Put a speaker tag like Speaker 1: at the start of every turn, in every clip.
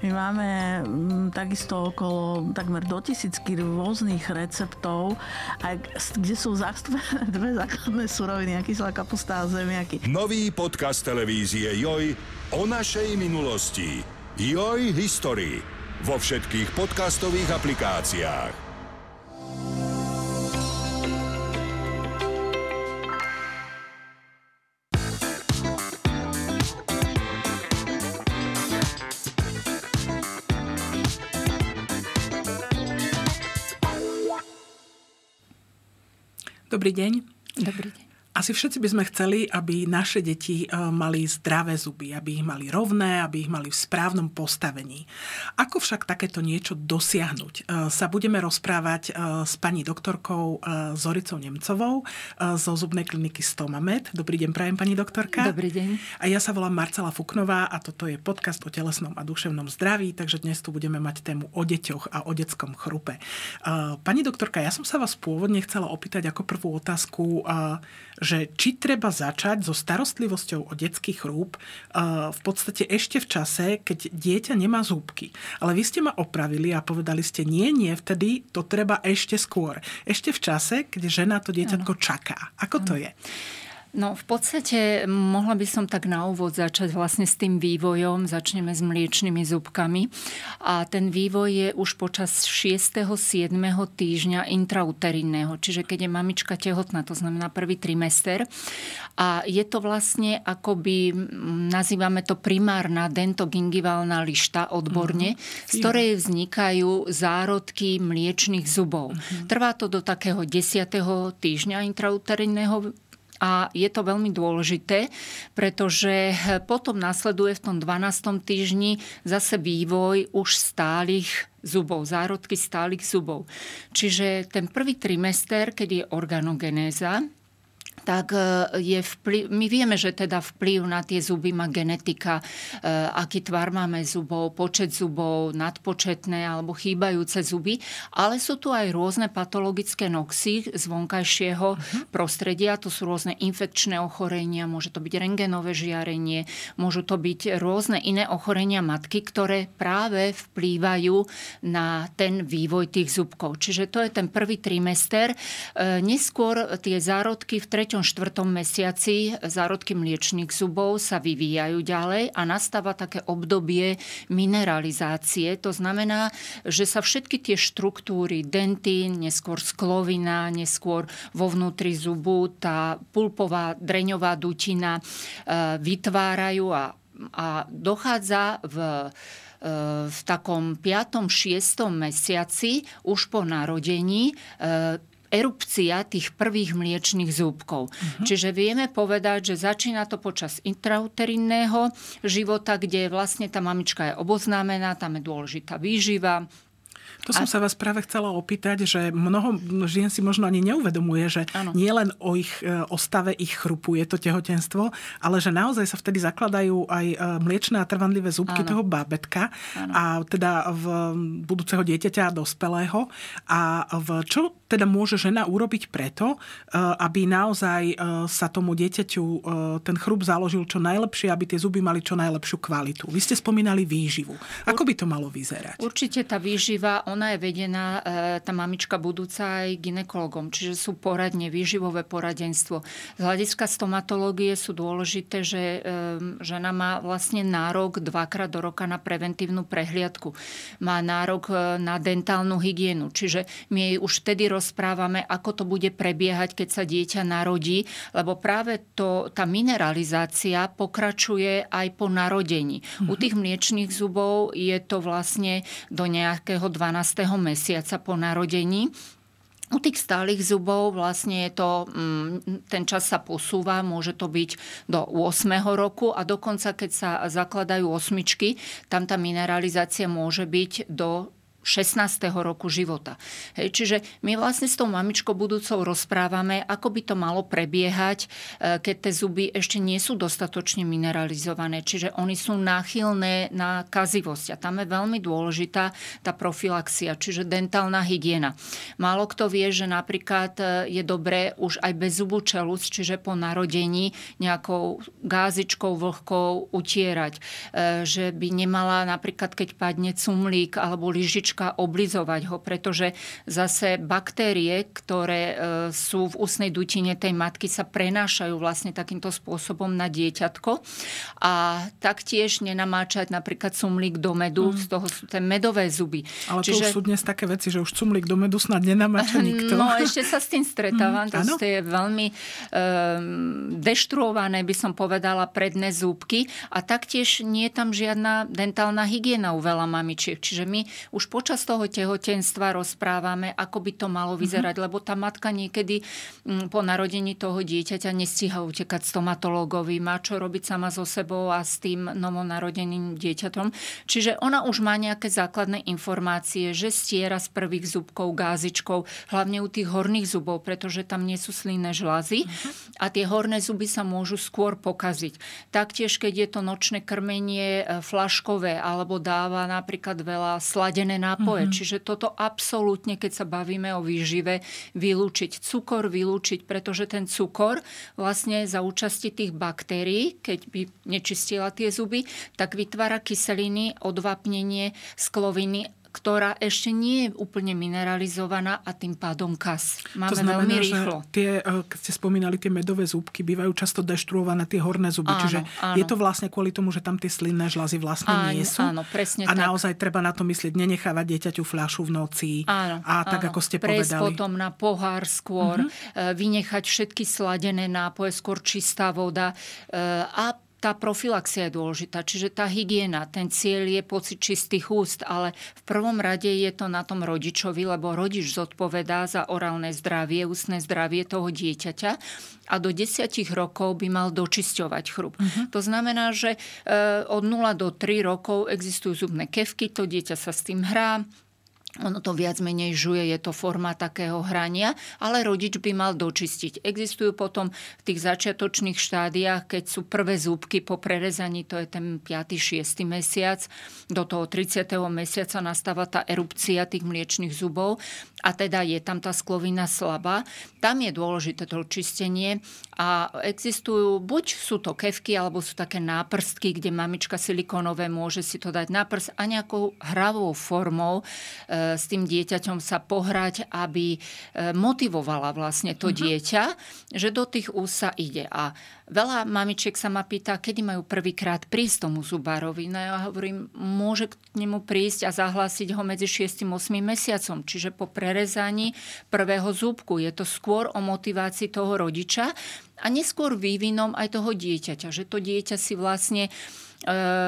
Speaker 1: My máme m, takisto okolo takmer do tisícky rôznych receptov, kde sú zastúpené dve základné suroviny, kyselá kapusta a zemiaky.
Speaker 2: Nový podcast televízie Joj o našej minulosti. Joj History. Vo všetkých podcastových aplikáciách.
Speaker 3: Dobrý deň.
Speaker 4: Dobrý deň.
Speaker 3: Asi všetci by sme chceli, aby naše deti e, mali zdravé zuby, aby ich mali rovné, aby ich mali v správnom postavení. Ako však takéto niečo dosiahnuť? E, sa budeme rozprávať e, s pani doktorkou Zoricou Nemcovou zo zubnej kliniky Stomamed. Dobrý deň, prajem pani doktorka.
Speaker 4: Dobrý deň.
Speaker 3: A ja sa volám Marcela Fuknová a toto je podcast o telesnom a duševnom zdraví, takže dnes tu budeme mať tému o deťoch a o detskom chrupe. Pani doktorka, ja som sa vás pôvodne chcela opýtať ako prvú otázku, že či treba začať so starostlivosťou o detský chrúb v podstate ešte v čase, keď dieťa nemá zúbky. Ale vy ste ma opravili a povedali ste, nie, nie, vtedy to treba ešte skôr. Ešte v čase, keď žena to dieťatko čaká. Ako to je?
Speaker 4: No v podstate mohla by som tak na úvod začať vlastne s tým vývojom. Začneme s mliečnými zubkami. A ten vývoj je už počas 6. 7. týždňa intrauterinného, čiže keď je mamička tehotná, to znamená prvý trimester. A je to vlastne akoby, nazývame to primárna dentogingiválna lišta odborne, uh-huh. z ktorej vznikajú zárodky mliečných zubov. Uh-huh. Trvá to do takého 10. týždňa intrauterinného a je to veľmi dôležité, pretože potom nasleduje v tom 12. týždni zase vývoj už stálych zubov, zárodky stálych zubov. Čiže ten prvý trimester, keď je organogenéza, tak e, je vplyv, my vieme, že teda vplyv na tie zuby má genetika, e, aký tvar máme zubov, počet zubov, nadpočetné alebo chýbajúce zuby, ale sú tu aj rôzne patologické noxy z vonkajšieho uh-huh. prostredia, to sú rôzne infekčné ochorenia, môže to byť rengenové žiarenie, môžu to byť rôzne iné ochorenia matky, ktoré práve vplývajú na ten vývoj tých zubkov. Čiže to je ten prvý trimester. E, neskôr tie zárodky v treťom 3. 4. mesiaci zárodky mliečných zubov sa vyvíjajú ďalej a nastáva také obdobie mineralizácie. To znamená, že sa všetky tie štruktúry, dentín, neskôr sklovina, neskôr vo vnútri zubu, tá pulpová dreňová dutina e, vytvárajú a, a dochádza v e, v takom 5. 6. mesiaci už po narodení e, erupcia tých prvých mliečných zúbkov. Uh-huh. Čiže vieme povedať, že začína to počas intrauterinného života, kde vlastne tá mamička je oboznámená, tam je dôležitá výživa,
Speaker 3: to som a... sa vás práve chcela opýtať, že mnoho žien si možno ani neuvedomuje, že ano. nie len o, ich, e, o stave ich chrupu je to tehotenstvo, ale že naozaj sa vtedy zakladajú aj e, mliečne a trvanlivé zúbky ano. toho bábetka ano. a teda v budúceho dieťaťa a dospelého. A v čo teda môže žena urobiť preto, e, aby naozaj sa tomu dieťaťu ten chrup založil čo najlepšie, aby tie zuby mali čo najlepšiu kvalitu. Vy ste spomínali výživu. Ako by to malo vyzerať?
Speaker 4: Určite tá výživa ona je vedená, e, tá mamička budúca aj ginekologom, čiže sú poradne, výživové poradenstvo. Z hľadiska stomatológie sú dôležité, že žena má vlastne nárok dvakrát do roka na preventívnu prehliadku. Má nárok e, na dentálnu hygienu, čiže my jej už vtedy rozprávame, ako to bude prebiehať, keď sa dieťa narodí, lebo práve to, tá mineralizácia pokračuje aj po narodení. U mhm. tých mliečných zubov je to vlastne do nejakého 12 12. mesiaca po narodení. U tých stálych zubov vlastne je to, mm, ten čas sa posúva, môže to byť do 8. roku a dokonca keď sa zakladajú osmičky, tam tá mineralizácia môže byť do 16. roku života. Hej, čiže my vlastne s tou mamičkou budúcou rozprávame, ako by to malo prebiehať, e, keď tie zuby ešte nie sú dostatočne mineralizované. Čiže oni sú náchylné na kazivosť. A tam je veľmi dôležitá tá profilaxia, čiže dentálna hygiena. Málo kto vie, že napríklad e, je dobré už aj bez zubu čelus, čiže po narodení nejakou gázičkou vlhkou utierať. E, že by nemala napríklad, keď padne cumlík alebo lyžička, trošička oblizovať ho, pretože zase baktérie, ktoré e, sú v ústnej dutine tej matky, sa prenášajú vlastne takýmto spôsobom na dieťatko. A taktiež nenamáčať napríklad cumlík do medu, mm. z toho sú tie medové zuby.
Speaker 3: Ale Čiže... to už sú dnes také veci, že už cumlík do medu snad nenamáča nikto.
Speaker 4: No ešte sa s tým stretávam. Mm, to je veľmi um, deštruované, by som povedala, predné zúbky. A taktiež nie je tam žiadna dentálna hygiena u veľa mamičiek. Čiže my už po počas toho tehotenstva rozprávame, ako by to malo mhm. vyzerať, mm-hmm. lebo tá matka niekedy mm, po narodení toho dieťaťa nestíha utekať stomatológovi, má čo robiť sama so sebou a s tým novonarodeným dieťatom. Čiže ona už má nejaké základné informácie, že stiera z prvých zubkov gázičkou, hlavne u tých horných zubov, pretože tam nie sú slinné žlazy mm-hmm. a tie horné zuby sa môžu skôr pokaziť. Taktiež, keď je to nočné krmenie e, flaškové alebo dáva napríklad veľa sladené nápoje. Mm-hmm. Čiže toto absolútne, keď sa bavíme o výžive, vylúčiť. Cukor vylúčiť, pretože ten cukor vlastne za účasti tých baktérií, keď by nečistila tie zuby, tak vytvára kyseliny, odvapnenie, skloviny ktorá ešte nie je úplne mineralizovaná a tým pádom kas. Máme to znamená, veľmi rýchlo.
Speaker 3: Že tie, eh, keď ste spomínali tie medové zúbky, bývajú často deštruované tie horné zuby. Áno, Čiže áno. je to vlastne kvôli tomu, že tam tie slinné žlazy vlastne
Speaker 4: áno,
Speaker 3: nie sú.
Speaker 4: Áno, presne
Speaker 3: a
Speaker 4: tak.
Speaker 3: naozaj treba na to myslieť, nenechávať dieťaťu fľašu v noci. Áno, a tak, áno. ako ste Prejsť
Speaker 4: povedali. potom na pohár skôr, uh-huh. vynechať všetky sladené nápoje, skôr čistá voda eh, a tá profilaxia je dôležitá, čiže tá hygiena, ten cieľ je pocit čistých úst, ale v prvom rade je to na tom rodičovi, lebo rodič zodpovedá za orálne zdravie, ústne zdravie toho dieťaťa a do 10 rokov by mal dočisťovať chrup. Uh-huh. To znamená, že e, od 0 do 3 rokov existujú zubné kevky, to dieťa sa s tým hrá, ono to viac menej žuje, je to forma takého hrania, ale rodič by mal dočistiť. Existujú potom v tých začiatočných štádiách, keď sú prvé zúbky po prerezaní, to je ten 5. 6. mesiac, do toho 30. mesiaca nastáva tá erupcia tých mliečných zubov a teda je tam tá sklovina slabá. Tam je dôležité to čistenie a existujú, buď sú to kevky, alebo sú také náprstky, kde mamička silikónové môže si to dať na prst a nejakou hravou formou e, s tým dieťaťom sa pohrať, aby e, motivovala vlastne to uh-huh. dieťa, že do tých ús sa ide. A Veľa mamičiek sa ma pýta, kedy majú prvýkrát prísť tomu zubárovi. No ja hovorím, môže k nemu prísť a zahlásiť ho medzi 6 a 8 mesiacom, čiže po prerezaní prvého zúbku. Je to skôr o motivácii toho rodiča a neskôr vývinom aj toho dieťaťa, že to dieťa si vlastne E,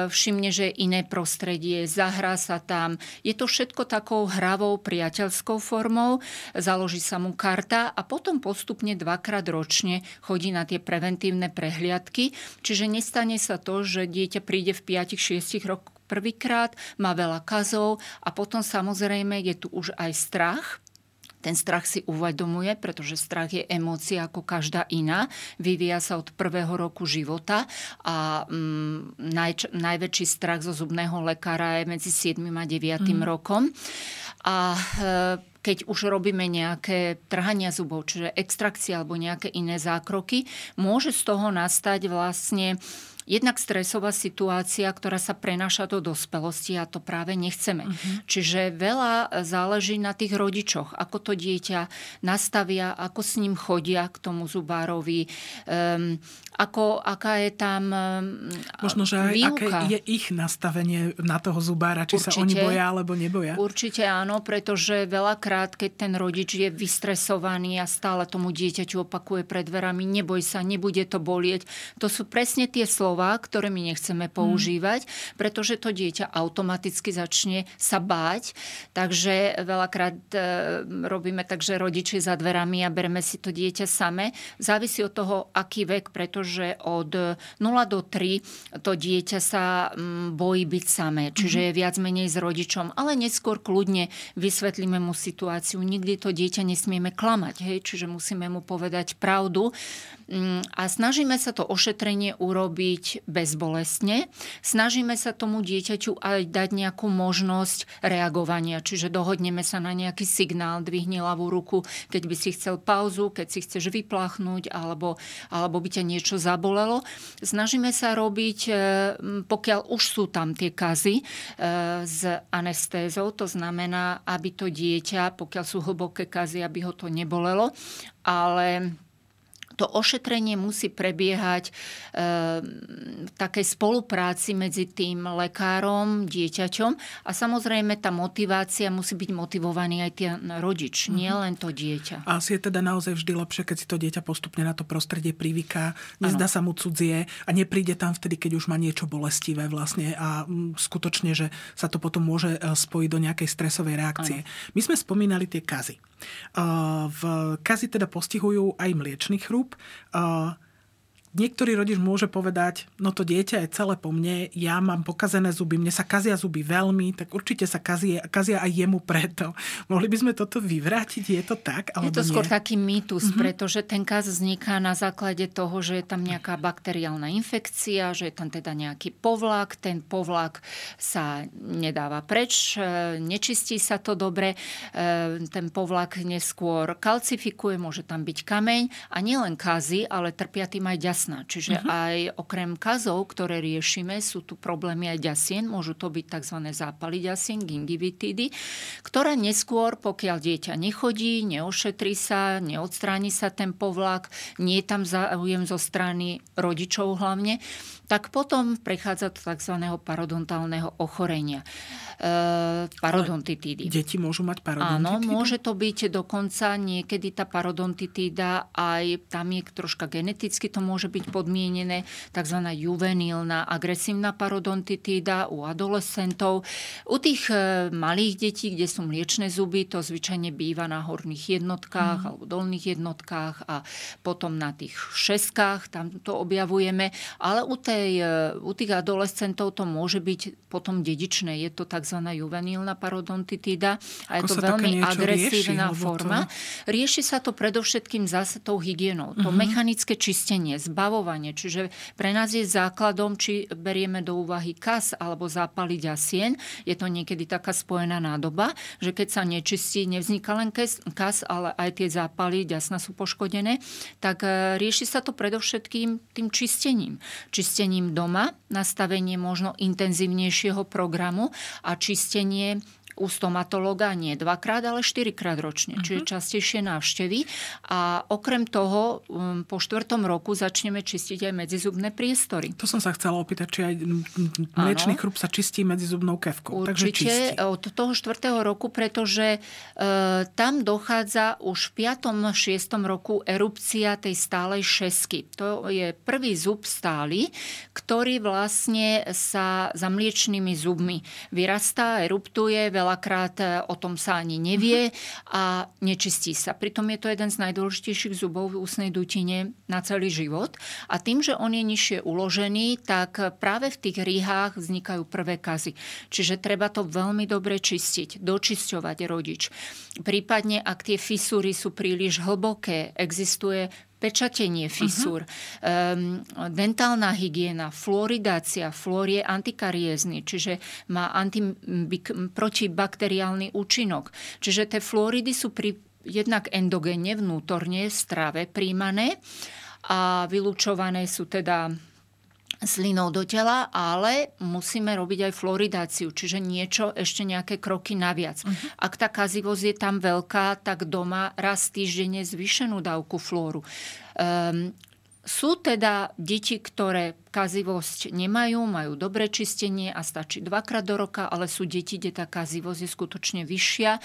Speaker 4: všimne, že iné prostredie, zahrá sa tam. Je to všetko takou hravou, priateľskou formou, založí sa mu karta a potom postupne dvakrát ročne chodí na tie preventívne prehliadky. Čiže nestane sa to, že dieťa príde v 5-6 rokoch prvýkrát, má veľa kazov a potom samozrejme je tu už aj strach, ten strach si uvedomuje, pretože strach je emócia ako každá iná. Vyvíja sa od prvého roku života a mm, naj, najväčší strach zo zubného lekára je medzi 7 a 9 mm. rokom. A e, keď už robíme nejaké trhania zubov, čiže extrakcie alebo nejaké iné zákroky, môže z toho nastať vlastne jednak stresová situácia, ktorá sa prenáša do dospelosti a to práve nechceme. Uh-huh. Čiže veľa záleží na tých rodičoch, ako to dieťa nastavia, ako s ním chodia k tomu zubárovi, um, ako, aká je tam um,
Speaker 3: Možno, že aj výuka. aké je ich nastavenie na toho zubára, či určite, sa oni boja alebo neboja.
Speaker 4: Určite áno, pretože veľakrát, keď ten rodič je vystresovaný a stále tomu dieťaťu opakuje pred dverami, neboj sa, nebude to bolieť, to sú presne tie slova, slova, ktoré my nechceme mhm. používať, mm. pretože to dieťa automaticky začne sa báť. Takže veľakrát e, robíme tak, že rodiči za dverami a bereme si to dieťa same. Závisí od toho, aký vek, pretože od 0 do 3 to dieťa sa mm, bojí byť samé, čiže mm. je viac menej s rodičom, ale neskôr kľudne vysvetlíme mu situáciu. Nikdy to dieťa nesmieme klamať, hej? čiže musíme mu povedať pravdu. Mm, a snažíme sa to ošetrenie urobiť bezbolestne. Snažíme sa tomu dieťaťu aj dať nejakú možnosť reagovania, čiže dohodneme sa na nejaký signál, dvihni ľavú ruku, keď by si chcel pauzu, keď si chceš vypláchnuť alebo, alebo by ťa niečo zabolelo. Snažíme sa robiť, e, pokiaľ už sú tam tie kazy e, s anestézou, to znamená, aby to dieťa, pokiaľ sú hlboké kazy, aby ho to nebolelo, ale to ošetrenie musí prebiehať e, v takej spolupráci medzi tým lekárom, dieťaťom a samozrejme tá motivácia musí byť motivovaný aj ten rodič, mm-hmm. nie len to dieťa.
Speaker 3: A asi je teda naozaj vždy lepšie, keď si to dieťa postupne na to prostredie privyká, nezdá ano. sa mu cudzie a nepríde tam vtedy, keď už má niečo bolestivé vlastne a skutočne, že sa to potom môže e, spojiť do nejakej stresovej reakcie. Ano. My sme spomínali tie kazy. V kazi teda postihujú aj mliečný chrúb. group uh, Niektorý rodič môže povedať, no to dieťa je celé po mne, ja mám pokazené zuby, mne sa kazia zuby veľmi, tak určite sa kazie, kazia aj jemu preto. Mohli by sme toto vyvrátiť? Je to tak?
Speaker 4: Alebo
Speaker 3: je to
Speaker 4: skôr nie? taký mýtus, mm-hmm. pretože ten kaz vzniká na základe toho, že je tam nejaká bakteriálna infekcia, že je tam teda nejaký povlak, ten povlak sa nedáva preč, e, nečistí sa to dobre, e, ten povlak neskôr kalcifikuje, môže tam byť kameň a nielen kazy, ale trpia tým aj ďas jasná. Čiže uh-huh. aj okrem kazov, ktoré riešime, sú tu problémy aj ďasien. Môžu to byť tzv. zápaly ďasien, gingivitidy, ktoré neskôr, pokiaľ dieťa nechodí, neošetrí sa, neodstráni sa ten povlak, nie je tam záujem zo strany rodičov hlavne, tak potom prechádza do tzv. parodontálneho ochorenia. E, parodontitídy.
Speaker 3: Deti môžu mať parodontitídu?
Speaker 4: Áno, môže to byť dokonca niekedy tá parodontitída aj tam je troška geneticky to môže byť podmienené, tzv. juvenilná agresívna parodontitída u adolescentov. U tých e, malých detí, kde sú mliečne zuby, to zvyčajne býva na horných jednotkách mm. alebo dolných jednotkách a potom na tých šeskách, tam to objavujeme. Ale u tej tej, e, u tých adolescentov to môže byť potom dedičné. Je to tzv. juvenilná parodontitída a je to veľmi agresívna rieši, forma. To... Rieši sa to predovšetkým zase tou hygienou. Uh-huh. To mhm. mechanické čistenie, zbavovanie. Čiže pre nás je základom, či berieme do úvahy kas alebo zápaly ďasien. Je to niekedy taká spojená nádoba, že keď sa nečistí, nevzniká len kas, ale aj tie zápaly ďasna sú poškodené, tak e, rieši sa to predovšetkým tým čistením. Čistenie čistením doma, nastavenie možno intenzívnejšieho programu a čistenie u stomatológa nie dvakrát, ale štyrikrát ročne, uh-huh. čiže mhm. častejšie návštevy. A okrem toho um, po štvrtom roku začneme čistiť aj medzizubné priestory.
Speaker 3: To som sa chcela opýtať, či aj mliečný chrup sa čistí medzizubnou kevkou.
Speaker 4: Určite Takže od toho štvrtého roku, pretože e, tam dochádza už v 5. 6. roku erupcia tej stálej šesky. To je prvý zub stály, ktorý vlastne sa za mliečnými zubmi vyrastá, eruptuje, veľakrát e, o tom sa ani nevie a nečistí sa. Pritom je to jeden z najdôležitejších zubov v ústnej dutine na celý život. A tým, že on je nižšie uložený, tak práve v tých rýhách vznikajú prvé kazy. Čiže treba to veľmi dobre čistiť, dočisťovať rodič. Prípadne, ak tie fisúry sú príliš hlboké, existuje pečatenie fisúr, uh-huh. um, dentálna hygiena, fluoridácia. Fluor je antikariézny, čiže má antibik- protibakteriálny účinok. Čiže tie fluoridy sú pri, jednak endogénne, vnútorne v strave príjmané a vylúčované sú teda slinou do tela, ale musíme robiť aj floridáciu, čiže niečo, ešte nejaké kroky naviac. Uh-huh. Ak tá kazivosť je tam veľká, tak doma raz týždenne zvýšenú dávku flóru. Um, sú teda deti, ktoré kazivosť nemajú, majú dobré čistenie a stačí dvakrát do roka, ale sú deti, kde tá kazivosť je skutočne vyššia.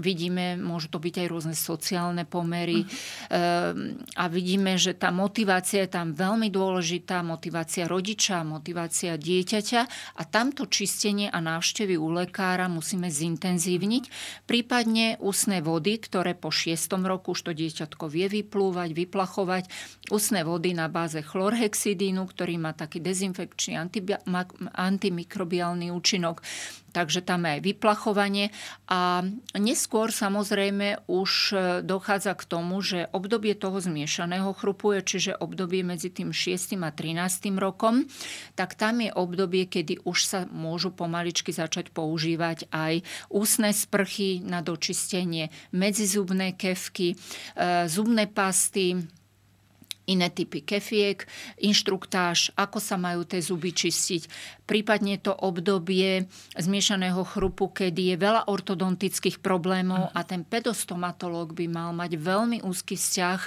Speaker 4: Vidíme, môžu to byť aj rôzne sociálne pomery mm. a vidíme, že tá motivácia je tam veľmi dôležitá, motivácia rodiča, motivácia dieťaťa a tamto čistenie a návštevy u lekára musíme zintenzívniť. Prípadne úsne vody, ktoré po šiestom roku už to dieťatko vie vyplúvať, vyplachovať. Úsne vody na báze chlorhexidínu, ktorý má taký dezinfekčný antimikrobiálny účinok takže tam je aj vyplachovanie. A neskôr samozrejme už e, dochádza k tomu, že obdobie toho zmiešaného chrupu je, čiže obdobie medzi tým 6. a 13. rokom, tak tam je obdobie, kedy už sa môžu pomaličky začať používať aj ústne sprchy na dočistenie, medzizubné kevky, e, zubné pasty, iné typy kefiek, inštruktáž, ako sa majú tie zuby čistiť, prípadne to obdobie zmiešaného chrupu, kedy je veľa ortodontických problémov a ten pedostomatológ by mal mať veľmi úzky vzťah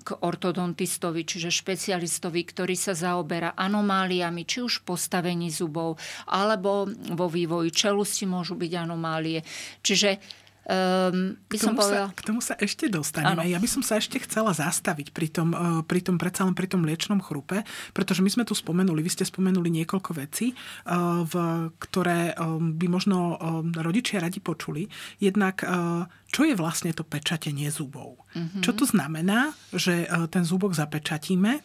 Speaker 4: k ortodontistovi, čiže špecialistovi, ktorý sa zaoberá anomáliami, či už postavení zubov, alebo vo vývoji čelusti môžu byť anomálie. Čiže
Speaker 3: Um, by k, tomu som povedala... sa, k tomu sa ešte dostaneme. Ano. Ja by som sa ešte chcela zastaviť pri tom, uh, pri tom predsa len pri tom liečnom chrupe, pretože my sme tu spomenuli, vy ste spomenuli niekoľko vecí, uh, v, ktoré um, by možno rodičia radi počuli. Jednak, čo je vlastne to pečatenie zubov? Mm-hmm. Čo to znamená, že ten zúbok zapečatíme?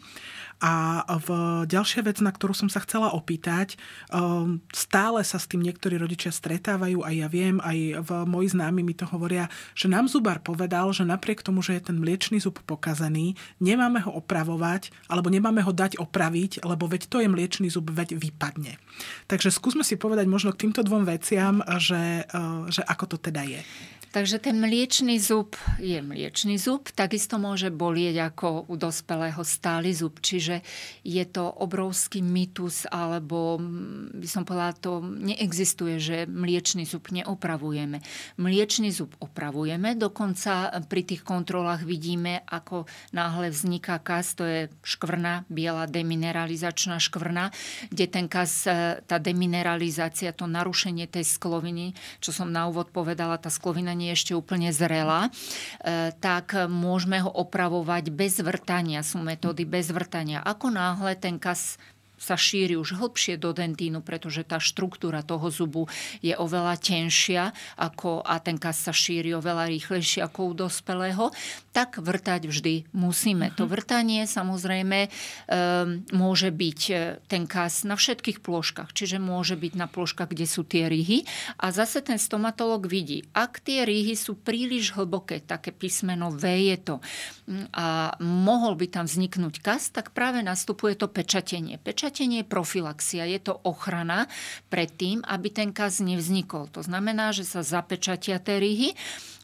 Speaker 3: A v ďalšia vec, na ktorú som sa chcela opýtať, um, stále sa s tým niektorí rodičia stretávajú a ja viem, aj v moji známi mi to hovoria, že nám zubár povedal, že napriek tomu, že je ten mliečný zub pokazaný, nemáme ho opravovať alebo nemáme ho dať opraviť, lebo veď to je mliečný zub, veď vypadne. Takže skúsme si povedať možno k týmto dvom veciam, že, uh, že ako to teda je.
Speaker 4: Takže ten mliečný zub je mliečný zub, takisto môže bolieť ako u dospelého stály zub, čiže je to obrovský mytus, alebo mm, by som povedala, to neexistuje, že mliečný zub neopravujeme. Mliečný zub opravujeme, dokonca pri tých kontrolách vidíme, ako náhle vzniká kas, to je škvrna, biela demineralizačná škvrna, kde ten kas, e, tá demineralizácia, to narušenie tej skloviny, čo som na úvod povedala, tá sklovina nie nie je ešte úplne zrelá, e, tak môžeme ho opravovať bez vrtania. Sú metódy bez vrtania. Ako náhle ten kas sa šíri už hlbšie do dentínu, pretože tá štruktúra toho zubu je oveľa tenšia ako, a ten kas sa šíri oveľa rýchlejšie ako u dospelého, tak vrtať vždy musíme. Uh-huh. To vrtanie samozrejme um, môže byť e, ten kas na všetkých plôžkach, čiže môže byť na plôžkach, kde sú tie ryhy a zase ten stomatolog vidí, ak tie ryhy sú príliš hlboké, také písmeno V je to, a mohol by tam vzniknúť kas, tak práve nastupuje to pečatenie. Pečatenie Pečatenie je profilaxia, je to ochrana pred tým, aby ten kaz nevznikol. To znamená, že sa zapečatia tie rýhy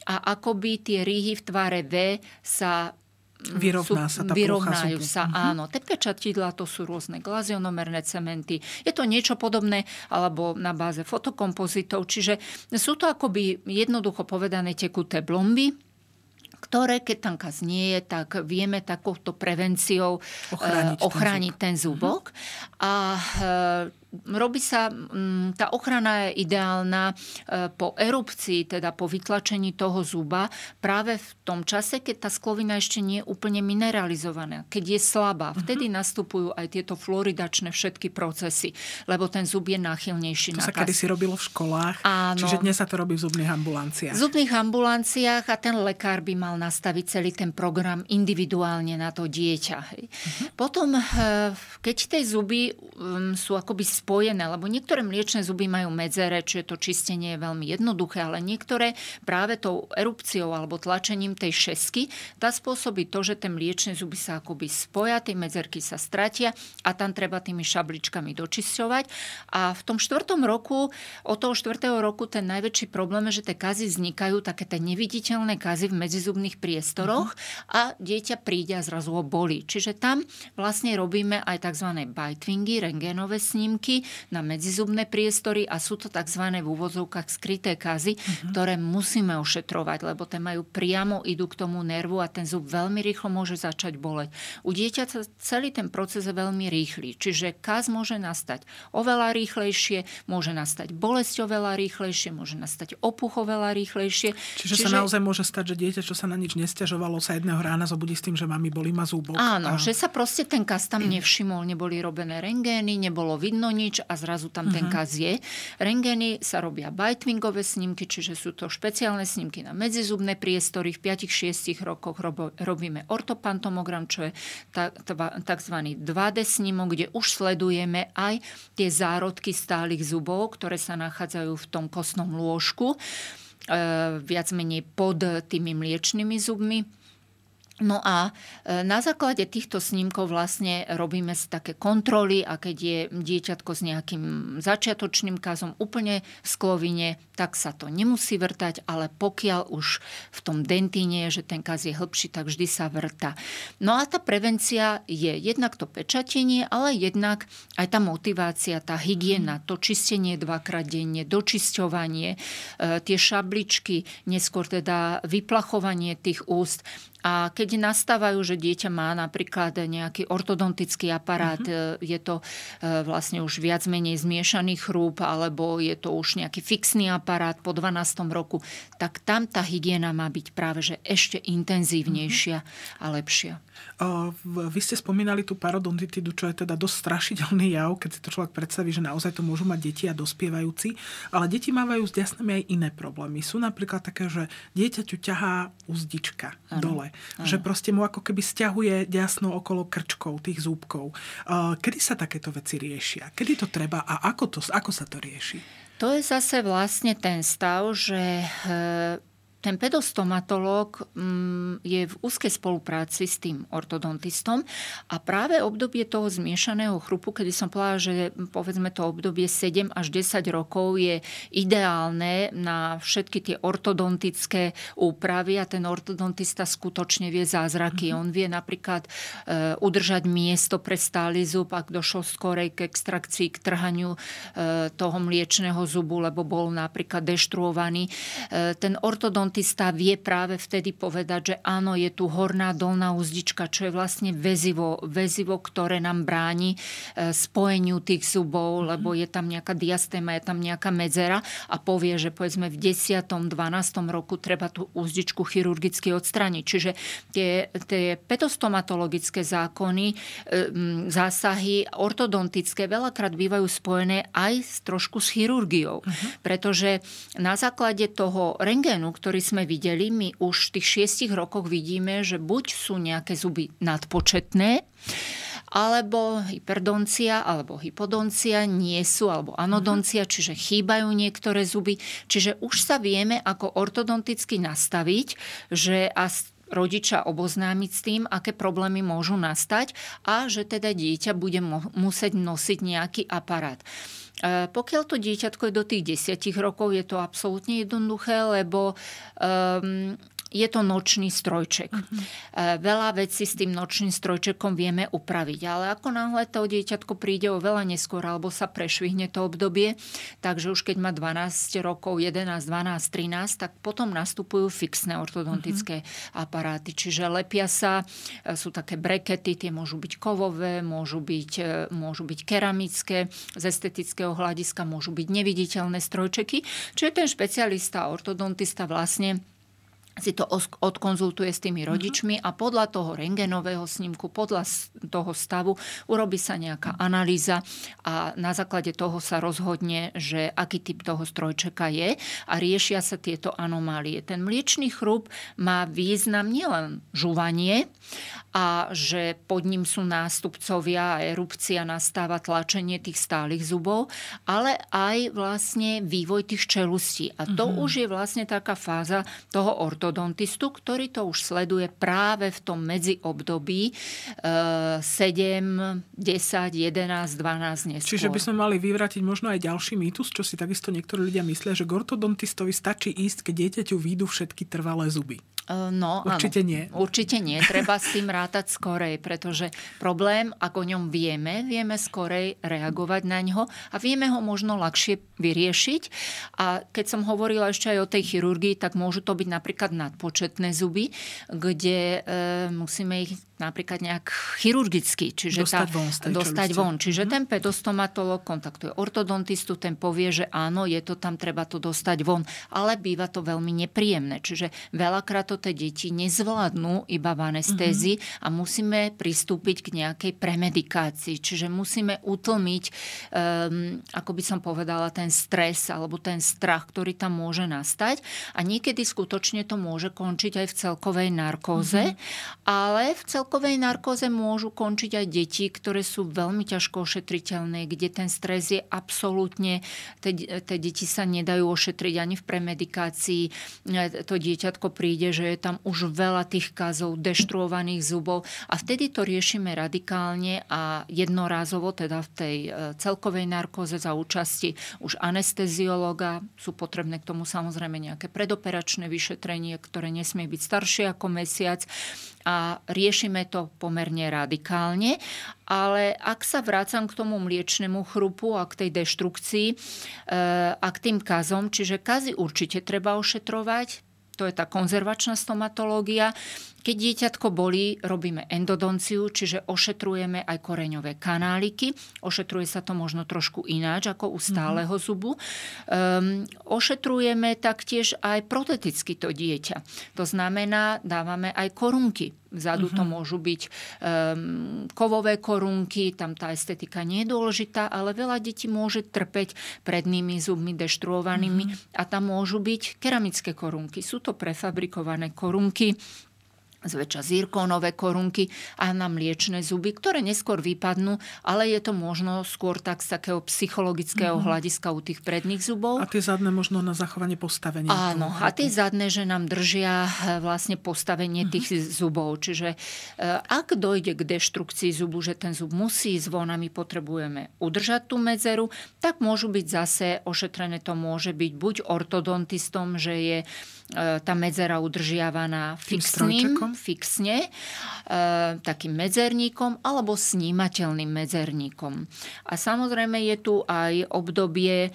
Speaker 4: a akoby tie rýhy v tvare V sa
Speaker 3: mm, Vyrovná sú, sa tá
Speaker 4: vyrovnajú sa, uh-huh. áno. Tie pečatidla to sú rôzne glazionomerné cementy. Je to niečo podobné, alebo na báze fotokompozitov. Čiže sú to akoby jednoducho povedané tekuté blomby, ktoré, keď tam kaz nie je, tak vieme takouto prevenciou ochrániť, ochrániť ten, zúbok. ten zúbok. A e, robí sa, mm, tá ochrana je ideálna e, po erupcii, teda po vytlačení toho zuba, práve v tom čase, keď tá sklovina ešte nie je úplne mineralizovaná, keď je slabá. Mhm. Vtedy nastupujú aj tieto floridačné všetky procesy, lebo ten zub je náchylnejší
Speaker 3: to na sa kedy si robilo v školách, Áno. čiže dnes sa to robí v zubných ambulanciách.
Speaker 4: V zubných ambulanciách a ten lekár by mal nastaviť celý ten program individuálne na to dieťa. Uh-huh. Potom, e, keď tie zuby mm, sú akoby spojené, lebo niektoré mliečne zuby majú medzere, čiže to čistenie je veľmi jednoduché, ale niektoré práve tou erupciou alebo tlačením tej šesky, tá spôsobí to, že tie mliečne zuby sa akoby spoja, tie medzerky sa stratia a tam treba tými šabličkami dočisťovať. A v tom štvrtom roku, od toho štvrtého roku ten najväčší problém je, že tie kazy vznikajú, také tie neviditeľné kazy v medzizubných priestoroch uh-huh. a dieťa príde a zrazu ho bolí. Čiže tam vlastne robíme aj tzv. bitewingy, rengénové snímky, snímky na medzizubné priestory a sú to tzv. v úvodzovkách skryté kazy, uh-huh. ktoré musíme ošetrovať, lebo tie majú priamo idú k tomu nervu a ten zub veľmi rýchlo môže začať boleť. U dieťaťa celý ten proces je veľmi rýchly, čiže kaz môže nastať oveľa rýchlejšie, môže nastať bolesť oveľa rýchlejšie, môže nastať opuch oveľa rýchlejšie.
Speaker 3: Čiže, Čiže sa naozaj môže stať, že dieťa, čo sa na nič nestiažovalo, sa jedného rána zobudí s tým, že mami boli ma zúbok.
Speaker 4: Áno, a... že sa proste ten kas tam nevšimol, neboli robené rengény, nebolo vidno nič a zrazu tam ten mhm. kas je. Rengény sa robia bitewingové snímky, čiže sú to špeciálne snímky na medzizubné priestory. V 5-6 rokoch robíme ortopantomogram, čo je tzv. 2D snímok, kde už sledujeme aj tie zárodky stálych zubov, ktoré sa nachádzajú v tom kostnom lôžku. E, viac menej pod tými mliečnými zubmi No a e, na základe týchto snímkov vlastne robíme si také kontroly a keď je dieťatko s nejakým začiatočným kazom úplne v sklovine, tak sa to nemusí vrtať, ale pokiaľ už v tom dentíne je, že ten kaz je hĺbší, tak vždy sa vrta. No a tá prevencia je jednak to pečatenie, ale jednak aj tá motivácia, tá hygiena, to čistenie dvakrát denne, dočisťovanie, e, tie šabličky, neskôr teda vyplachovanie tých úst. A keď nastávajú, že dieťa má napríklad nejaký ortodontický aparát, uh-huh. je to e, vlastne už viac menej zmiešaný chrúb, alebo je to už nejaký fixný aparát po 12. roku, tak tam tá hygiena má byť práve že ešte intenzívnejšia uh-huh. a lepšia.
Speaker 3: Vy ste spomínali tú parodontitidu, čo je teda dosť strašidelný jav, keď si to človek predstaví, že naozaj to môžu mať deti a dospievajúci. Ale deti mávajú s jasnami aj iné problémy. Sú napríklad také, že dieťaťu ťahá uzdička ano. dole. Ano. Že proste mu ako keby stiahuje jasno okolo krčkov, tých zúbkov. Kedy sa takéto veci riešia? Kedy to treba a ako, to, ako sa to rieši?
Speaker 4: To je zase vlastne ten stav, že e, ten pedostomatológ mm, je v úzkej spolupráci s tým ortodontistom a práve obdobie toho zmiešaného chrupu, kedy som povedala, že povedzme to obdobie 7 až 10 rokov je ideálne na všetky tie ortodontické úpravy a ten ortodontista skutočne vie zázraky. Mm-hmm. On vie napríklad e, udržať miesto pre stály zub, ak došlo skorej k extrakcii, k trhaniu e, toho mliečného zubu, lebo bol napríklad deštruovaný. E, ten ortodont ortodontista vie práve vtedy povedať, že áno, je tu horná dolná úzdička, čo je vlastne väzivo, väzivo ktoré nám bráni e, spojeniu tých zubov, mm-hmm. lebo je tam nejaká diastéma, je tam nejaká medzera a povie, že povedzme v 10. 12. roku treba tú úzdičku chirurgicky odstraniť. Čiže tie, tie petostomatologické zákony, e, zásahy ortodontické veľakrát bývajú spojené aj trošku s chirurgiou. Uh-huh. Pretože na základe toho rengénu, ktorý sme videli, my už v tých šiestich rokoch vidíme, že buď sú nejaké zuby nadpočetné, alebo hyperdoncia, alebo hypodoncia nie sú, alebo anodoncia, mm-hmm. čiže chýbajú niektoré zuby. Čiže už sa vieme ako ortodonticky nastaviť, že a rodiča oboznámiť s tým, aké problémy môžu nastať a že teda dieťa bude musieť nosiť nejaký aparát. E, pokiaľ to dieťatko je do tých desiatich rokov, je to absolútne jednoduché, lebo um, je to nočný strojček. Uh-huh. Veľa vecí s tým nočným strojčekom vieme upraviť, ale ako náhle to dieťatko príde o veľa neskôr alebo sa prešvihne to obdobie, takže už keď má 12 rokov, 11, 12, 13, tak potom nastupujú fixné ortodontické uh-huh. aparáty. Čiže lepia sa, e, sú také brekety, tie môžu byť kovové, môžu byť, e, môžu byť keramické, z estetického hľadiska môžu byť neviditeľné strojčeky. Čiže ten špecialista, ortodontista vlastne si to odkonzultuje s tými mhm. rodičmi a podľa toho rengenového snímku, podľa toho stavu urobí sa nejaká analýza a na základe toho sa rozhodne, že aký typ toho strojčeka je a riešia sa tieto anomálie. Ten mliečný chrup má význam nielen žuvanie a že pod ním sú nástupcovia a erupcia nastáva tlačenie tých stálych zubov, ale aj vlastne vývoj tých čelustí. A to mm-hmm. už je vlastne taká fáza toho ortodontistu, ktorý to už sleduje práve v tom medziobdobí e, 7, 10, 11, 12 neskôr.
Speaker 3: Čiže by sme mali vyvratiť možno aj ďalší mýtus, čo si takisto niektorí ľudia myslia, že k ortodontistovi stačí ísť, keď dieťaťu výjdu všetky trvalé zuby.
Speaker 4: No,
Speaker 3: Určite
Speaker 4: áno.
Speaker 3: nie.
Speaker 4: Určite nie. Treba s tým rátať skorej, pretože problém, ak o ňom vieme, vieme skorej reagovať na ňo a vieme ho možno ľahšie vyriešiť. A keď som hovorila ešte aj o tej chirurgii, tak môžu to byť napríklad nadpočetné zuby, kde e, musíme ich napríklad nejak chirurgicky, čiže
Speaker 3: dostať
Speaker 4: tá,
Speaker 3: von.
Speaker 4: dostať von. Čiže mm-hmm. ten pedostomatolog kontaktuje ortodontistu, ten povie, že áno, je to tam, treba to dostať von. Ale býva to veľmi nepríjemné. Čiže veľakrát to tie deti nezvládnu iba v anestézii mm-hmm. a musíme pristúpiť k nejakej premedikácii. Čiže musíme utlmiť, um, ako by som povedala, ten stres alebo ten strach, ktorý tam môže nastať. A niekedy skutočne to môže končiť aj v celkovej narkóze, mm-hmm. ale v celkovej narkóze môžu končiť aj deti, ktoré sú veľmi ťažko ošetriteľné, kde ten stres je absolútne, tie deti sa nedajú ošetriť ani v premedikácii. To dieťatko príde, že je tam už veľa tých kazov, deštruovaných zubov a vtedy to riešime radikálne a jednorázovo, teda v tej e, celkovej narkóze za účasti už anesteziológa. Sú potrebné k tomu samozrejme nejaké predoperačné vyšetrenie, ktoré nesmie byť staršie ako mesiac a riešime to pomerne radikálne. Ale ak sa vrácam k tomu mliečnemu chrupu a k tej deštrukcii e, a k tým kazom, čiže kazy určite treba ošetrovať, to je tá konzervačná stomatológia. Keď dieťatko bolí, robíme endodonciu, čiže ošetrujeme aj koreňové kanáliky. Ošetruje sa to možno trošku ináč ako u stáleho mm-hmm. zubu. Um, ošetrujeme taktiež aj proteticky to dieťa. To znamená, dávame aj korunky. Vzadu mm-hmm. to mhm. môžu byť um, kovové korunky, tam tá estetika nie je dôležitá, ale veľa detí môže trpeť prednými zubmi deštruovanými mm-hmm. a tam môžu byť keramické korunky. Sú to prefabrikované korunky, zväčša zirkónové korunky a na mliečne zuby, ktoré neskôr vypadnú, ale je to možno skôr tak z takého psychologického mm-hmm. hľadiska u tých predných zubov.
Speaker 3: A tie zadné možno na zachovanie postavenia.
Speaker 4: Áno, a tie zadné, že nám držia eh, vlastne postavenie mm-hmm. tých zubov. Čiže eh, ak dojde k deštrukcii zubu, že ten zub musí ísť von a my potrebujeme udržať tú medzeru, tak môžu byť zase ošetrené to môže byť buď ortodontistom, že je tá medzera udržiavaná fixným, fixne, e, takým medzerníkom alebo snímateľným medzerníkom. A samozrejme je tu aj obdobie, e,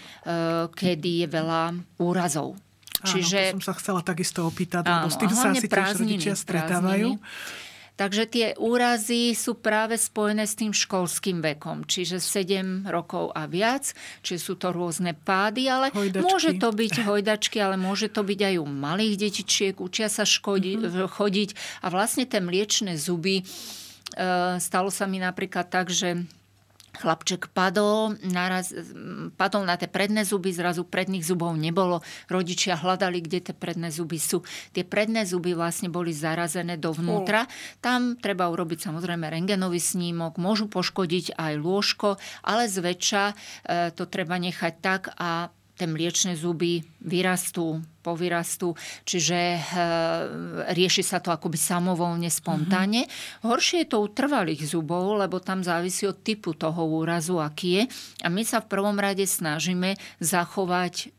Speaker 4: kedy je veľa úrazov.
Speaker 3: Čiže... Áno, som sa chcela takisto opýtať, áno, lebo s tým sa asi tiež rodičia stretávajú. Prázdniny.
Speaker 4: Takže tie úrazy sú práve spojené s tým školským vekom, čiže 7 rokov a viac, čiže sú to rôzne pády, ale hojdačky. môže to byť hojdačky, ale môže to byť aj u malých detičiek, učia sa škodi, mm-hmm. chodiť a vlastne tie mliečne zuby, e, stalo sa mi napríklad tak, že Chlapček padol, naraz, padol na tie predné zuby, zrazu predných zubov nebolo. Rodičia hľadali, kde tie predné zuby sú. Tie predné zuby vlastne boli zarazené dovnútra. Tam treba urobiť samozrejme rengenový snímok, môžu poškodiť aj lôžko, ale zväčša e, to treba nechať tak a tie mliečne zuby vyrastú, povyrastú, čiže e, rieši sa to akoby samovolne, spontánne. Mm-hmm. Horšie je to u trvalých zubov, lebo tam závisí od typu toho úrazu, aký je. A my sa v prvom rade snažíme zachovať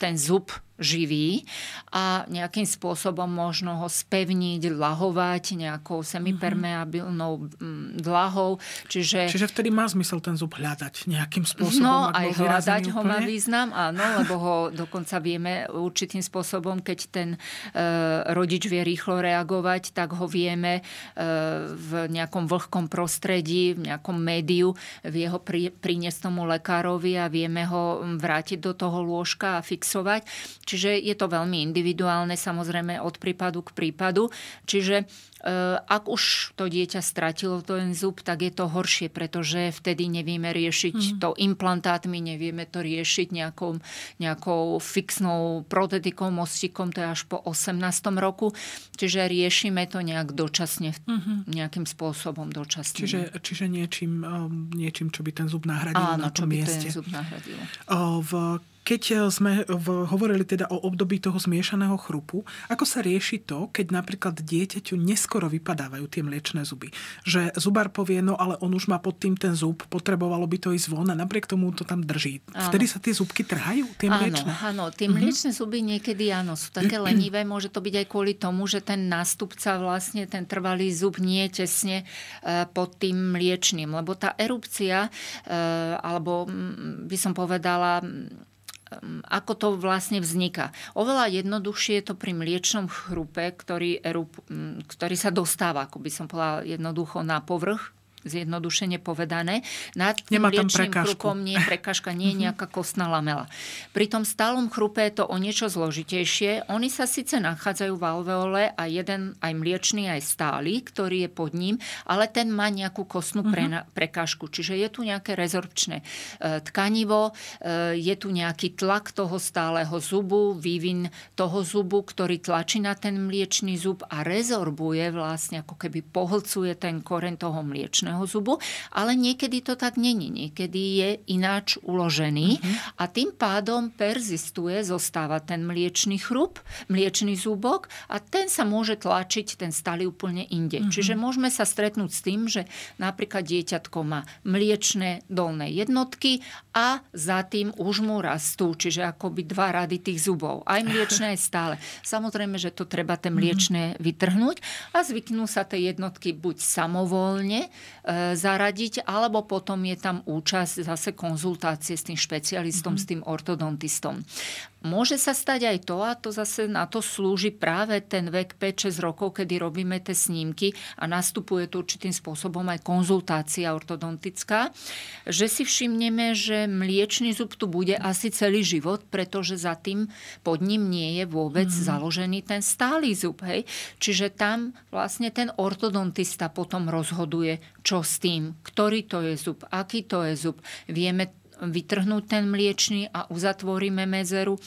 Speaker 4: ten zub živý a nejakým spôsobom možno ho spevniť, lahovať nejakou semipermeabilnou mm, dlahou. Čiže,
Speaker 3: Čiže vtedy má zmysel ten zub hľadať nejakým spôsobom.
Speaker 4: No, aj hľadať ho má význam, áno, lebo ho dokonca vieme určitým spôsobom, keď ten e, rodič vie rýchlo reagovať, tak ho vieme e, v nejakom vlhkom prostredí, v nejakom médiu, vie ho pri, priniesť tomu lekárovi a vieme ho vrátiť do toho lôžka a fixovať. Čiže je to veľmi individuálne, samozrejme od prípadu k prípadu. Čiže Eh, ak už to dieťa stratilo ten zub, tak je to horšie, pretože vtedy nevieme riešiť mm. to implantátmi, nevieme to riešiť nejakou, nejakou fixnou protetikou, mostikom, to je až po 18. roku. Čiže riešime to nejak dočasne, mm-hmm. nejakým spôsobom dočasne.
Speaker 3: Čiže, čiže niečím, um, niečím, čo by ten zub nahradil
Speaker 4: Áno,
Speaker 3: na tom
Speaker 4: čo by
Speaker 3: mieste.
Speaker 4: ten zub nahradilo.
Speaker 3: O, v Keď e, sme hovorili teda o období toho zmiešaného chrupu, ako sa rieši to, keď napríklad dieťaťu neskoro vypadávajú tie mliečne zuby? Že zubar povie, no ale on už má pod tým ten zub, potrebovalo by to ísť von a napriek tomu to tam drží. Áno. Vtedy sa tie zubky trhajú, tie mliečne?
Speaker 4: Áno, áno tie mhm. mliečne uh-huh. zuby niekedy áno, sú také lenivé. Môže to byť aj kvôli tomu, že ten nástupca vlastne, ten trvalý zub nie je tesne e, pod tým mliečným. Lebo tá erupcia, e, alebo by som povedala, ako to vlastne vzniká. Oveľa jednoduchšie je to pri mliečnom chrupe, ktorý, erup, ktorý sa dostáva, ako by som povedala, jednoducho na povrch zjednodušene povedané. Nad tým Nemá tam chrupom nie je prekažka, nie je mhm. nejaká kostná lamela. Pri tom stálom chrupe je to o niečo zložitejšie. Oni sa síce nachádzajú v alveole a jeden aj mliečný, aj stály, ktorý je pod ním, ale ten má nejakú kostnú pre, uh-huh. prekážku. Čiže je tu nejaké rezorpčné e, tkanivo, e, je tu nejaký tlak toho stáleho zubu, vývin toho zubu, ktorý tlačí na ten mliečný zub a rezorbuje vlastne, ako keby pohlcuje ten koren toho mliečného mliečného zubu, ale niekedy to tak není. Niekedy je ináč uložený uh-huh. a tým pádom perzistuje, zostáva ten mliečný chrup, mliečný zúbok a ten sa môže tlačiť, ten stály úplne inde. Uh-huh. Čiže môžeme sa stretnúť s tým, že napríklad dieťatko má mliečné dolné jednotky a za tým už mu rastú, čiže akoby dva rady tých zubov. Aj mliečné, aj stále. Samozrejme, že to treba tie mliečné vytrhnúť a zvyknú sa tie jednotky buď samovolne zaradiť, alebo potom je tam účasť zase konzultácie s tým špecialistom, mm-hmm. s tým ortodontistom. Môže sa stať aj to, a to zase na to slúži práve ten vek 5-6 rokov, kedy robíme tie snímky a nastupuje tu určitým spôsobom aj konzultácia ortodontická, že si všimneme, že mliečný zub tu bude asi celý život, pretože za tým pod ním nie je vôbec mm. založený ten stály zub. Hej? Čiže tam vlastne ten ortodontista potom rozhoduje, čo s tým, ktorý to je zub, aký to je zub. Vieme vytrhnúť ten mliečný a uzatvoríme medzeru. E,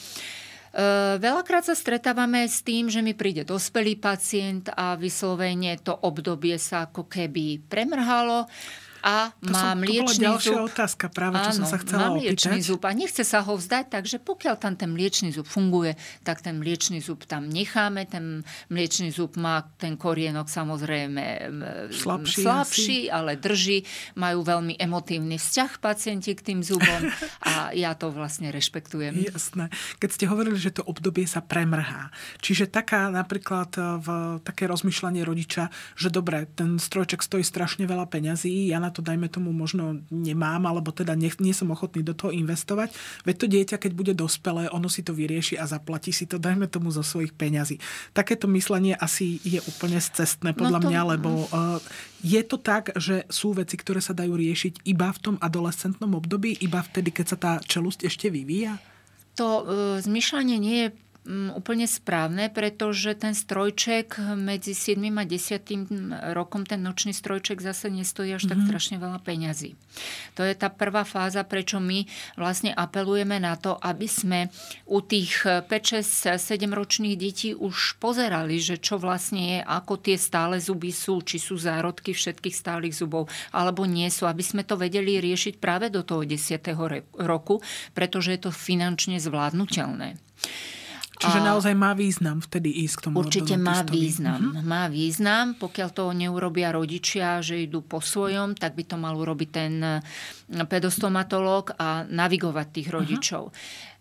Speaker 4: veľakrát sa stretávame s tým, že mi príde dospelý pacient a vyslovene to obdobie sa ako keby premrhalo a to má som, mliečný to
Speaker 3: zub. otázka, práve čo Áno, som sa chcela má mliečný
Speaker 4: opýtať. zub a nechce sa ho vzdať, takže pokiaľ tam ten mliečný zub funguje, tak ten mliečný zub tam necháme. Ten mliečný zub má ten korienok samozrejme slabší, slabší ale drží. Majú veľmi emotívny vzťah pacienti k tým zubom a ja to vlastne rešpektujem.
Speaker 3: Jasné. Keď ste hovorili, že to obdobie sa premrhá. Čiže taká napríklad e, v také rozmýšľanie rodiča, že dobre, ten strojček stojí strašne veľa peňazí, ja na to dajme tomu možno nemám, alebo teda nie, nie som ochotný do toho investovať. Veď to dieťa, keď bude dospelé, ono si to vyrieši a zaplatí si to, dajme tomu zo svojich peňazí. Takéto myslenie asi je úplne cestné podľa no to... mňa, lebo uh, je to tak, že sú veci, ktoré sa dajú riešiť iba v tom adolescentnom období, iba vtedy, keď sa tá čelusť ešte vyvíja?
Speaker 4: To uh, zmyšľanie nie je úplne správne, pretože ten strojček medzi 7 a 10 rokom, ten nočný strojček zase nestojí až mm-hmm. tak mhm. strašne veľa peňazí. To je tá prvá fáza, prečo my vlastne apelujeme na to, aby sme u tých 5, 6, 7 ročných detí už pozerali, že čo vlastne je, ako tie stále zuby sú, či sú zárodky všetkých stálych zubov, alebo nie sú, aby sme to vedeli riešiť práve do toho 10. roku, pretože je to finančne zvládnutelné.
Speaker 3: Čiže a naozaj má význam vtedy ísť k tomu
Speaker 4: Určite má význam. Mm-hmm. Má význam. Pokiaľ to neurobia rodičia, že idú po svojom, tak by to mal urobiť ten pedostomatológ a navigovať tých rodičov. Uh-huh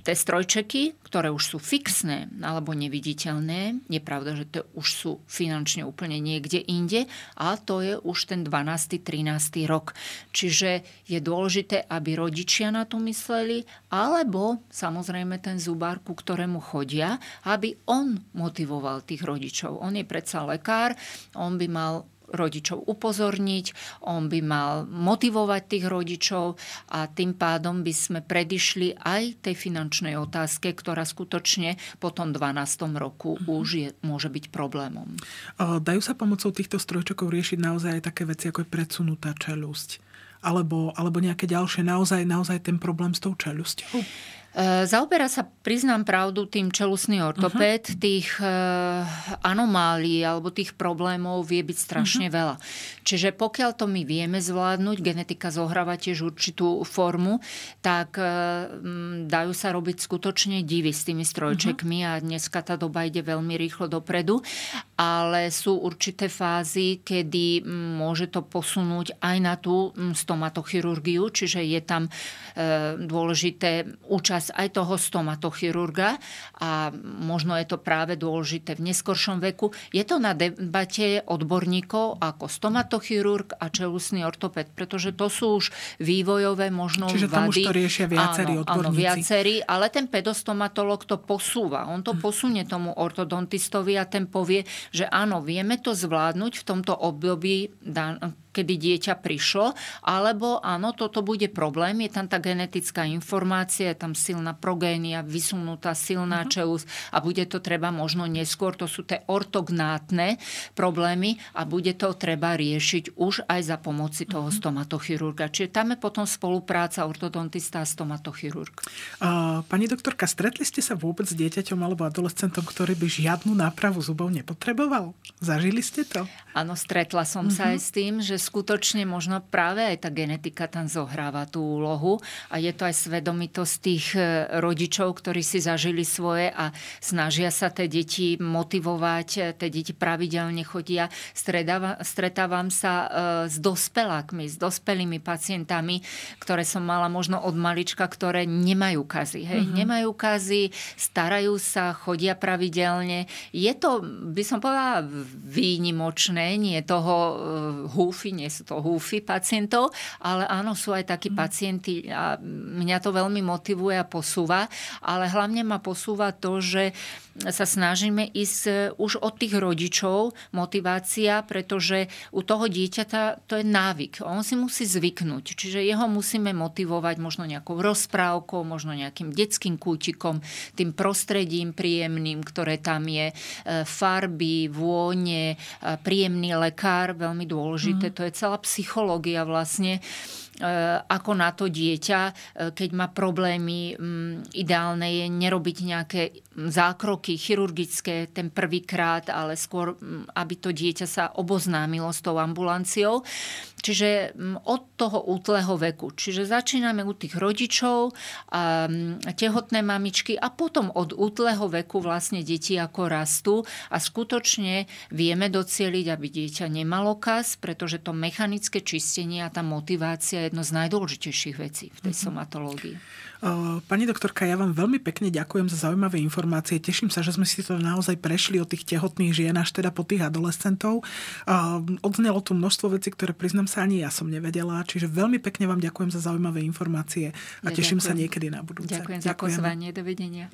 Speaker 4: tie strojčeky, ktoré už sú fixné alebo neviditeľné, je pravda, že to už sú finančne úplne niekde inde, a to je už ten 12. 13. rok. Čiže je dôležité, aby rodičia na to mysleli, alebo samozrejme ten zubár, ku ktorému chodia, aby on motivoval tých rodičov. On je predsa lekár, on by mal rodičov upozorniť, on by mal motivovať tých rodičov a tým pádom by sme predišli aj tej finančnej otázke, ktorá skutočne po tom 12. roku mm-hmm. už je, môže byť problémom.
Speaker 3: Dajú sa pomocou týchto strojčokov riešiť naozaj aj také veci, ako je predsunutá čelusť? Alebo, alebo nejaké ďalšie, naozaj, naozaj ten problém s tou čelusťou?
Speaker 4: E, zaoberá sa, priznám pravdu, tým čelusný ortopéd. Uh-huh. Tých e, anomálií alebo tých problémov vie byť strašne uh-huh. veľa. Čiže pokiaľ to my vieme zvládnuť, genetika zohráva tiež určitú formu, tak e, dajú sa robiť skutočne divy s tými strojčekmi uh-huh. a dneska tá doba ide veľmi rýchlo dopredu. Ale sú určité fázy, kedy môže to posunúť aj na tú stomatochirurgiu, čiže je tam e, dôležité účasť čas aj toho stomatochirurga a možno je to práve dôležité v neskoršom veku. Je to na debate odborníkov ako stomatochirurg a čelusný ortoped, pretože to sú už vývojové možno
Speaker 3: Čiže tam vady. už to riešia viacerí
Speaker 4: áno, odborníci. Áno, viacerí, ale ten pedostomatolog to posúva. On to hm. posunie tomu ortodontistovi a ten povie, že áno, vieme to zvládnuť v tomto období kedy dieťa prišlo, alebo áno, toto bude problém, je tam tá genetická informácia, je tam silná progénia, vysunutá silná uh-huh. čelus a bude to treba možno neskôr, to sú tie ortognátne problémy a bude to treba riešiť už aj za pomoci toho uh-huh. stomatochirurga. Čiže tam je potom spolupráca ortodontista a stomatochirurg.
Speaker 3: Uh, pani doktorka, stretli ste sa vôbec s dieťaťom alebo adolescentom, ktorý by žiadnu nápravu zubov nepotreboval? Zažili ste to?
Speaker 4: Áno, stretla som uh-huh. sa aj s tým, že skutočne možno práve aj tá genetika tam zohráva tú úlohu a je to aj svedomitosť tých e, rodičov, ktorí si zažili svoje a snažia sa tie deti motivovať, e, tie deti pravidelne chodia. Stredáva, stretávam sa e, s dospelákmi, s dospelými pacientami, ktoré som mala možno od malička, ktoré nemajú kazy. Hej? Uh-huh. Nemajú kazy, starajú sa, chodia pravidelne. Je to, by som povedala, výnimočné, nie toho nie sú to húfy pacientov, ale áno, sú aj takí mm. pacienti a mňa to veľmi motivuje a posúva, ale hlavne ma posúva to, že sa snažíme ísť e, už od tých rodičov motivácia, pretože u toho dieťaťa to je návyk. On si musí zvyknúť. Čiže jeho musíme motivovať možno nejakou rozprávkou, možno nejakým detským kútikom, tým prostredím príjemným, ktoré tam je, e, farby, vône, príjemný lekár, veľmi dôležité. Mm. To je celá psychológia vlastne ako na to dieťa, e, keď má problémy, ideálne je nerobiť nejaké zákroky chirurgické ten prvýkrát, ale skôr, aby to dieťa sa oboznámilo s tou ambulanciou. Čiže od toho útleho veku. Čiže začíname u tých rodičov, a tehotné mamičky a potom od útleho veku vlastne deti ako rastú a skutočne vieme docieliť, aby dieťa nemalo kas, pretože to mechanické čistenie a tá motivácia je jedno z najdôležitejších vecí v tej mm-hmm. somatológii.
Speaker 3: Pani doktorka, ja vám veľmi pekne ďakujem za zaujímavé informácie. Teším sa, že sme si to naozaj prešli od tých tehotných žien až teda po tých adolescentov. Odznelo tu množstvo vecí, ktoré priznám sa ani ja som nevedela. Čiže veľmi pekne vám ďakujem za zaujímavé informácie a ja teším ďakujem. sa niekedy na budúce.
Speaker 4: Ďakujem, ďakujem za pozvanie. Dovidenia.